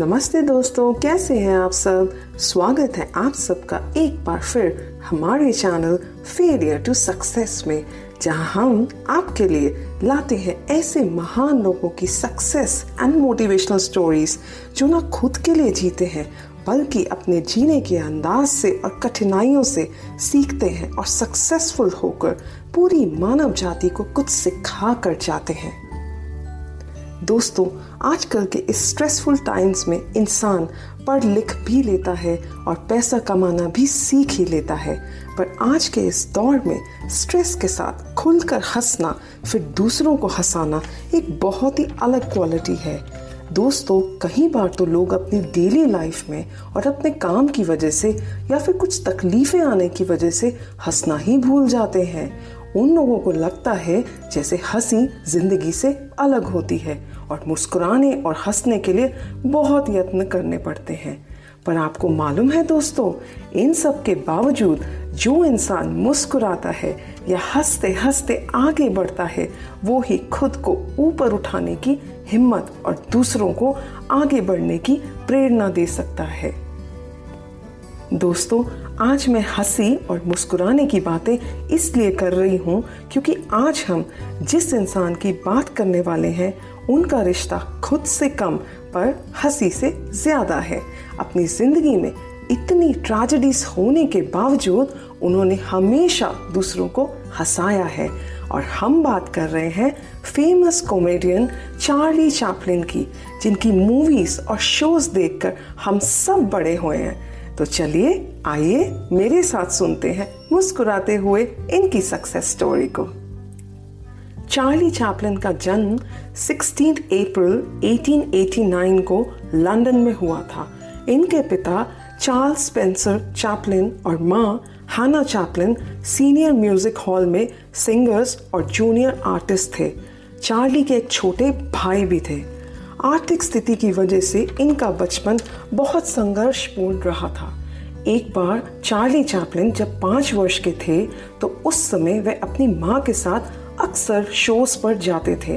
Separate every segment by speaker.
Speaker 1: नमस्ते दोस्तों, कैसे हैं आप सब? स्वागत है आप सबका एक बार फिर हमारे चैनल फेलियर टू सक्सेस में, जहाँ हम आपके लिए लाते हैं ऐसे महान लोगों की सक्सेस एंड मोटिवेशनल स्टोरीज जो ना खुद के लिए जीते हैं, बल्कि अपने जीने के अंदाज से और कठिनाइयों से सीखते हैं और सक्सेसफुल होकर पूरी मानव जाति को कुछ सिखा कर जाते हैं। दोस्तों, आजकल के इस स्ट्रेसफुल टाइम्स में इंसान पढ़ लिख भी लेता है और पैसा कमाना भी सीख ही लेता है। पर आज के इस दौर में स्ट्रेस के साथ खुलकर हंसना, फिर दूसरों को हंसाना एक बहुत ही अलग क्वालिटी है। दोस्तों कई बार तो लोग अपनी डेली लाइफ में और अपने काम की वजह से या फिर कुछ तकलीफें आने की वजह से हंसना ही भूल जाते हैं। उन लोगों को लगता है जैसे हँसी ज़िंदगी से अलग होती है और मुस्कुराने और हंसने के लिए बहुत यत्न करने पड़ते हैं। पर आपको मालूम है दोस्तों, इन सब के बावजूद जो इंसान मुस्कुराता है या हँसते हँसते आगे बढ़ता है, वो ही खुद को ऊपर उठाने की हिम्मत और दूसरों को आगे बढ़ने की प्रेरणा दे सकता है। दोस्तों, आज मैं हँसी और मुस्कुराने की बातें इसलिए कर रही हूँ क्योंकि आज हम जिस इंसान की बात करने वाले हैं, उनका रिश्ता खुद से कम पर हँसी से ज़्यादा है। अपनी ज़िंदगी में इतनी ट्रेजेडीज होने के बावजूद उन्होंने हमेशा दूसरों को हंसाया है और हम बात कर रहे हैं फ़ेमस कॉमेडियन चार्ली चैपलिन की, जिनकी मूवीज़ और शोज़ देखकर हम सब बड़े हुए हैं। तो चलिए, आइए, मेरे साथ सुनते हैं मुस्कुराते हुए इनकी सक्सेस स्टोरी को। चार्ली चैपलिन का जन्म 16 अप्रैल 1889 को लंदन में हुआ था। इनके पिता चार्ल्स स्पेंसर चैपलिन और माँ Hannah Chaplin senior music hall में सिंगर्स और जूनियर आर्टिस्ट थे। चार्ली के एक छोटे भाई भी थे। आर्थिक स्थिति की वजह से इनका बचपन बहुत संघर्षपूर्ण रहा था। एक बार चार्ली चैपलिन जब पाँच वर्ष के थे तो उस समय वे अपनी माँ के साथ अक्सर शोज़ पर जाते थे।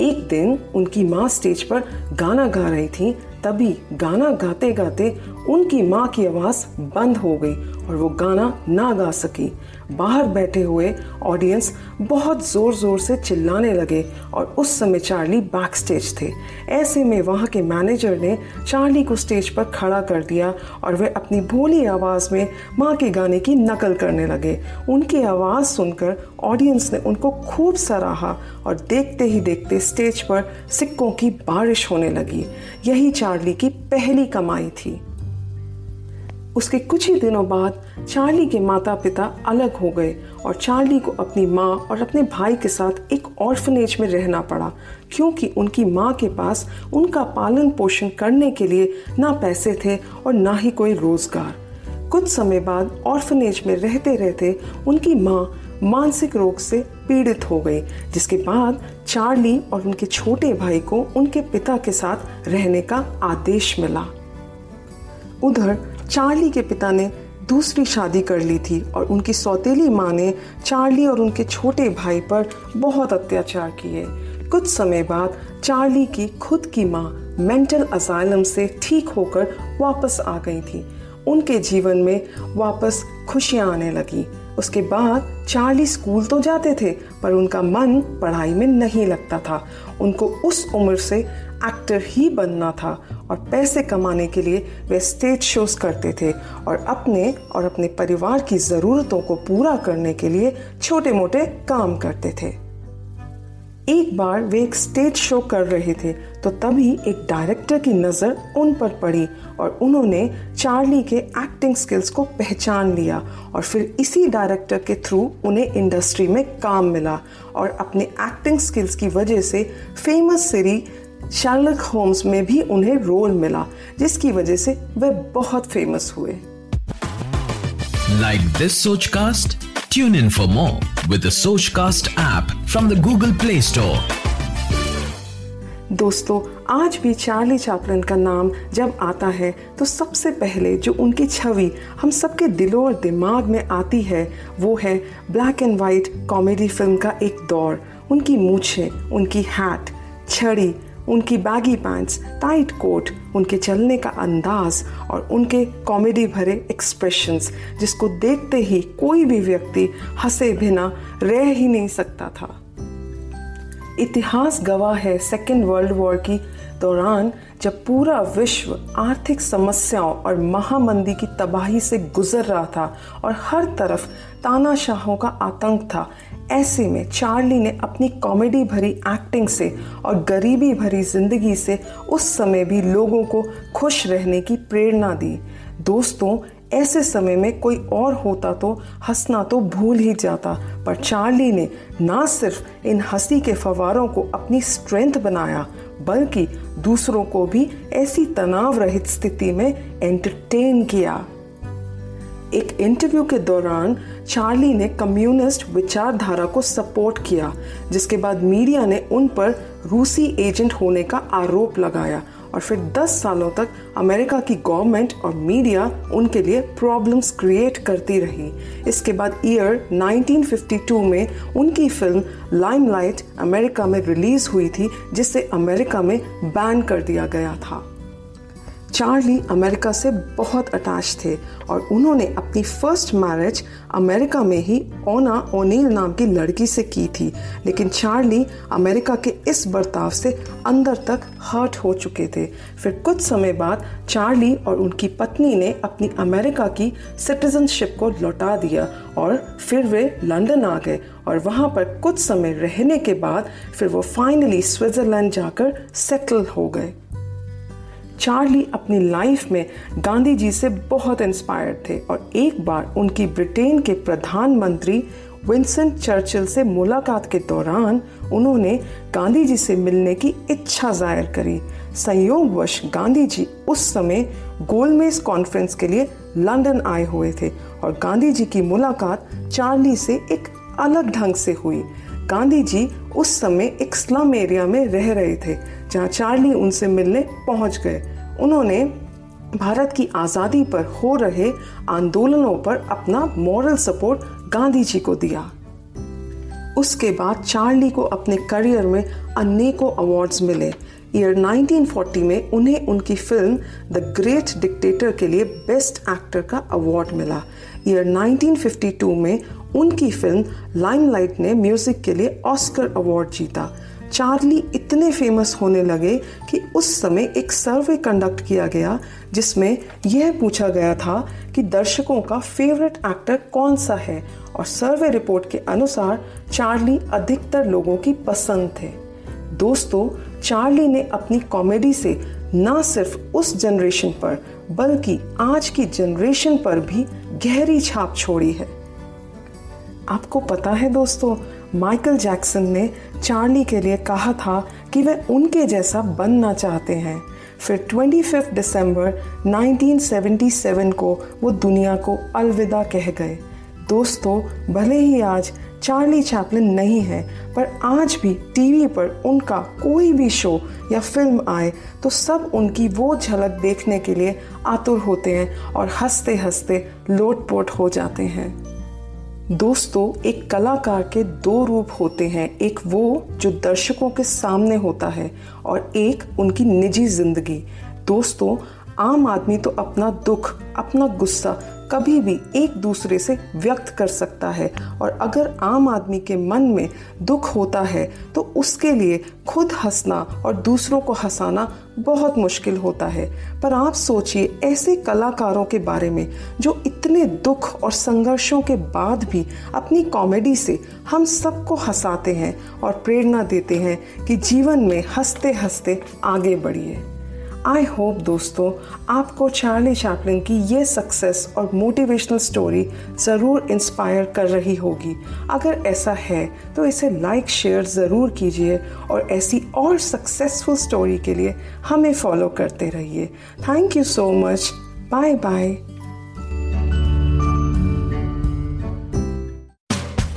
Speaker 1: एक दिन उनकी माँ स्टेज पर गाना गा रही थी, तभी गाना गाते गाते उनकी माँ की आवाज़ बंद हो गई और वो गाना ना गा सकी। बाहर बैठे हुए ऑडियंस बहुत ज़ोर ज़ोर से चिल्लाने लगे और उस समय चार्ली बैक स्टेज थे। ऐसे में वहाँ के मैनेजर ने चार्ली को स्टेज पर खड़ा कर दिया और वे अपनी भोली आवाज़ में माँ के गाने की नकल करने लगे। उनकी आवाज़ सुनकर ऑडियंस ने उनको खूब सराहा और देखते ही देखते स्टेज पर सिक्कों की बारिश होने लगी। यही चार्ली की पहली कमाई थी। उसके कुछ ही दिनों बाद चार्ली के माता पिता अलग हो गए और चार्ली को अपनी माँ और अपने भाई के साथ एक ऑर्फनेज में रहना पड़ा, क्योंकि उनकी माँ के पास उनका पालन पोषण करने के लिए ना पैसे थे और ना ही कोई रोज़गार। कुछ समय बाद ऑर्फनेज में रहते रहते उनकी माँ मानसिक रोग से पीड़ित हो गई, जिसके बाद चार्ली और उनके छोटे भाई को उनके पिता के साथ रहने का आदेश मिला। उधर चार्ली के पिता ने दूसरी शादी कर ली थी और उनकी सौतेली माँ ने चार्ली और उनके छोटे भाई पर बहुत अत्याचार किए। कुछ समय बाद चार्ली की खुद की माँ मेंटल असाइलम से ठीक होकर वापस आ गई थी। उनके जीवन में वापस खुशियाँ आने लगी। उसके बाद चार्ली स्कूल तो जाते थे, पर उनका मन पढ़ाई में नहीं लगता था। उनको उस उम्र से एक्टर ही बनना था और पैसे कमाने के लिए वे स्टेज शोज़ करते थे और अपने और अपने परिवार की ज़रूरतों को पूरा करने के लिए छोटे मोटे काम करते थे। एक बार वे एक स्टेज शो कर रहे थे तो तभी एक डायरेक्टर की नज़र उन पर पड़ी और उन्होंने चार्ली के एक्टिंग स्किल्स को पहचान लिया और फिर इसी डायरेक्टर के थ्रू उन्हें इंडस्ट्री में काम मिला और अपने एक्टिंग स्किल्स की वजह से फ़ेमस सीरी शार्लक होम्स में भी उन्हें रोल मिला, जिसकी वजह से वे बहुत फ़ेमस हुए।
Speaker 2: Like this Soch cast tune in for more with Soch cast app from the Google play store
Speaker 1: दोस्तों, आज भी चार्ली चैपलिन का नाम जब आता है तो सबसे पहले जो उनकी छवि हम सबके दिलों और दिमाग में आती है, वो है black and white comedy film का एक दौर। उनकी मूछें, उनकी हैट छड़ी उनकी बैगी पैंट्स टाइट कोट उनके चलने का अंदाज और उनके कॉमेडी भरे एक्सप्रेशंस जिसको देखते ही कोई भी व्यक्ति हंसे बिना रह ही नहीं सकता था। इतिहास गवाह है सेकेंड वर्ल्ड वॉर की दौरान, जब पूरा विश्व आर्थिक समस्याओं और महामंदी की तबाही से गुजर रहा था और हर तरफ़ तानाशाहों का आतंक था ऐसे में चार्ली ने अपनी कॉमेडी भरी एक्टिंग से और गरीबी भरी ज़िंदगी से उस समय भी लोगों को खुश रहने की प्रेरणा दी। दोस्तों, ऐसे समय में कोई और होता तो हंसना तो भूल ही जाता, पर चार्ली ने ना सिर्फ़ इन हँसी के फवारों को अपनी स्ट्रेंथ बनाया, बल्कि दूसरों को भी ऐसी तनाव रहित स्थिति में एंटरटेन किया। एक इंटरव्यू के दौरान चार्ली ने कम्युनिस्ट विचारधारा को सपोर्ट किया, जिसके बाद मीडिया ने उन पर रूसी एजेंट होने का आरोप लगाया और फिर 10 सालों तक अमेरिका की गवर्नमेंट और मीडिया उनके लिए प्रॉब्लम्स क्रिएट करती रही। इसके बाद ईयर 1952 में उनकी फ़िल्म लाइमलाइट अमेरिका में रिलीज़ हुई थी, जिसे अमेरिका में बैन कर दिया गया था। चार्ली अमेरिका से बहुत अटैच थे और उन्होंने अपनी फ़र्स्ट मैरिज अमेरिका में ही ओना ओनील नाम की लड़की से की थी। लेकिन चार्ली अमेरिका के इस बर्ताव से अंदर तक हर्ट हो चुके थे। फिर कुछ समय बाद चार्ली और उनकी पत्नी ने अपनी अमेरिका की सिटीजनशिप को लौटा दिया और फिर वे लंदन आ गए और वहाँ पर कुछ समय रहने के बाद फिर वो फाइनली स्विट्ज़रलैंड जाकर सेटल हो गए। चार्ली अपनी लाइफ में गांधी जी से बहुत इंस्पायर्ड थे और एक बार उनकी ब्रिटेन के प्रधानमंत्री विंसेंट चर्चिल से मुलाकात के दौरान उन्होंने गांधी जी से मिलने की इच्छा ज़ाहिर करी। संयोगवश गांधी जी उस समय गोलमेज कॉन्फ्रेंस के लिए लंदन आए हुए थे और गांधी जी की मुलाकात चार्ली से एक अलग ढंग से हुई। गांधी जी उस समय एक स्लम एरिया में रह रहे थे, जहाँ चार्ली उनसे मिलने पहुँच गए। उन्होंने भारत की आज़ादी पर हो रहे आंदोलनों पर अपना मॉरल सपोर्ट गांधी जी को दिया। उसके बाद चार्ली को अपने करियर में अनेकों अवार्ड्स मिले। ईयर 1940 में उन्हें उनकी फ़िल्म द ग्रेट डिक्टेटर के लिए बेस्ट एक्टर का अवार्ड मिला। ईयर 1952 में उनकी फ़िल्म लाइमलाइट ने म्यूज़िक के लिए ऑस्कर अवार्ड जीता। चार्ली इतने फ़ेमस होने लगे कि उस समय एक सर्वे कंडक्ट किया गया, जिसमें यह पूछा गया था कि दर्शकों का फेवरेट एक्टर कौन सा है, और सर्वे रिपोर्ट के अनुसार चार्ली अधिकतर लोगों की पसंद थे। दोस्तों, चार्ली ने अपनी कॉमेडी से न सिर्फ़ उस जनरेशन पर, बल्कि आज की जनरेशन पर भी गहरी छाप छोड़ी है। आपको पता है दोस्तों, माइकल जैक्सन ने चार्ली के लिए कहा था कि वह उनके जैसा बनना चाहते हैं। फिर 25 दिसंबर 1977 को वो दुनिया को अलविदा कह गए। दोस्तों, भले ही आज चार्ली चैपलिन नहीं है, पर आज भी टीवी पर उनका कोई भी शो या फ़िल्म आए तो सब उनकी वो झलक देखने के लिए आतुर होते हैं और हँसते हँसते लोटपोट हो जाते हैं। दोस्तों, एक कलाकार के दो रूप होते हैं। एक वो जो दर्शकों के सामने होता है और एक उनकी निजी ज़िंदगी। दोस्तों, आम आदमी तो अपना दुख, अपना गुस्सा कभी भी एक दूसरे से व्यक्त कर सकता है। और अगर आम आदमी के मन में दुख होता है तो उसके लिए खुद हंसना और दूसरों को हंसाना बहुत मुश्किल होता है। पर आप सोचिए, ऐसे कलाकारों के बारे में, जो इतने दुख और संघर्षों के बाद भी अपनी कॉमेडी से हम सबको हंसाते हैं और प्रेरणा देते हैं कि जीवन में हँसते हँसते आगे बढ़िए। आई होप दोस्तों, आपको चार्ली चैपलिन की ये सक्सेस और मोटिवेशनल स्टोरी ज़रूर इंस्पायर कर रही होगी। अगर ऐसा है तो इसे लाइक शेयर ज़रूर कीजिए और ऐसी और सक्सेसफुल स्टोरी के लिए हमें फॉलो करते रहिए। Thank you so much bye bye